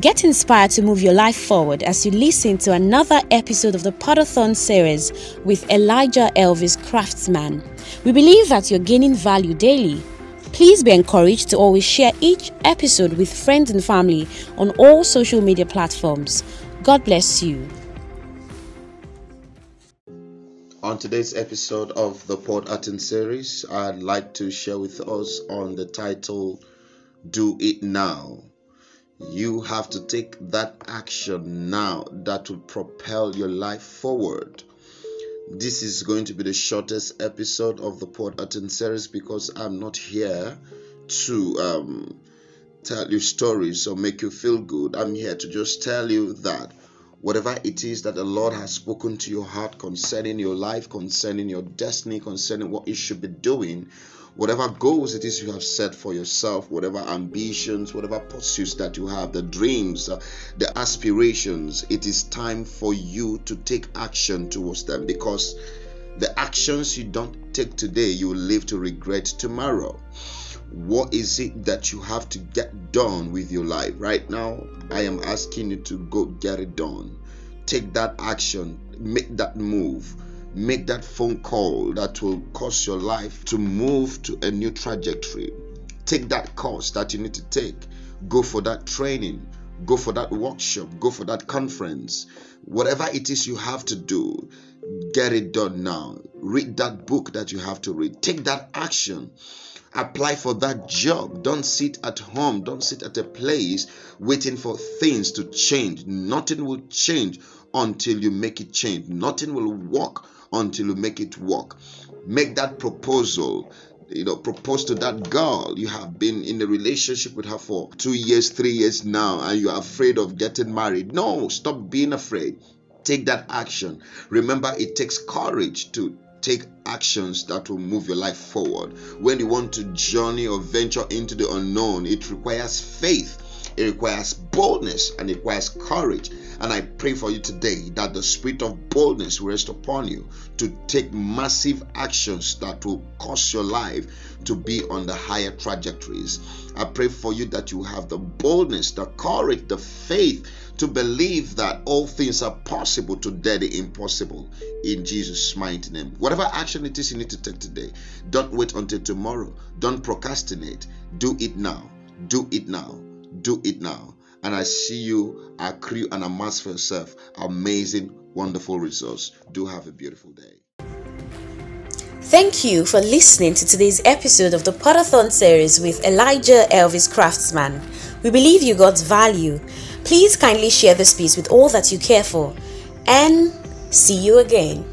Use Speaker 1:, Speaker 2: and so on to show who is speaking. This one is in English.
Speaker 1: Get inspired to move your life forward as you listen to another episode of the Podathon series with Elijah Elvis Craftsman. We believe that you're gaining value daily. Please be encouraged to always share each episode with friends and family on all social media platforms. God bless you.
Speaker 2: On today's episode of the Podathon series, I'd like to share with us on the title Do It Now. You have to take that action now that will propel your life forward. This is going to be the shortest episode of the Podathon series because I'm not here to um, tell you stories or make you feel good. I'm here to just tell you that whatever it is that the Lord has spoken to your heart concerning your life, concerning your destiny, concerning what you should be doing, whatever goals it is you have set for yourself, whatever ambitions, whatever pursuits that you have, the dreams, uh, the aspirations, it is time for you to take action towards them because the actions you don't take today, you will live to regret tomorrow. What is it that you have to get done with your life? Right now, I am asking you to go get it done. Take that action, make that move make that phone call that will cause your life to move to a new trajectory. Take that course that you need to take. Go for that training. Go for that workshop. Go for that conference. Whatever it is you have to do, get it done now. Read that book that you have to read. Take that action apply for that job. Don't sit at home. Don't sit at a place waiting for things to change. Nothing will change until you make it change. Nothing will work until you make it work. Make that proposal you know propose to that girl you have been in a relationship with her for two years three years now and you are afraid of getting married no stop being afraid take that action remember it takes courage to take actions that will move your life forward when you want to journey or venture into the unknown it requires faith it requires boldness and it requires courage. And I pray for you today that the spirit of boldness will rest upon you to take massive actions that will cause your life to be on the higher trajectories. I pray for you that you have the boldness, the courage, the faith to believe that all things are possible to the impossible in Jesus' mighty name. Whatever action it is you need to take today, don't wait until tomorrow. Don't procrastinate. Do it now. Do it now do it now. And I see you accrue and amass for yourself amazing, wonderful results. Do have a beautiful day.
Speaker 1: Thank you for listening to today's episode of the Podathon series with Elijah Elvis Craftsman. We believe you got value. Please kindly share this piece with all that you care for. And see you again.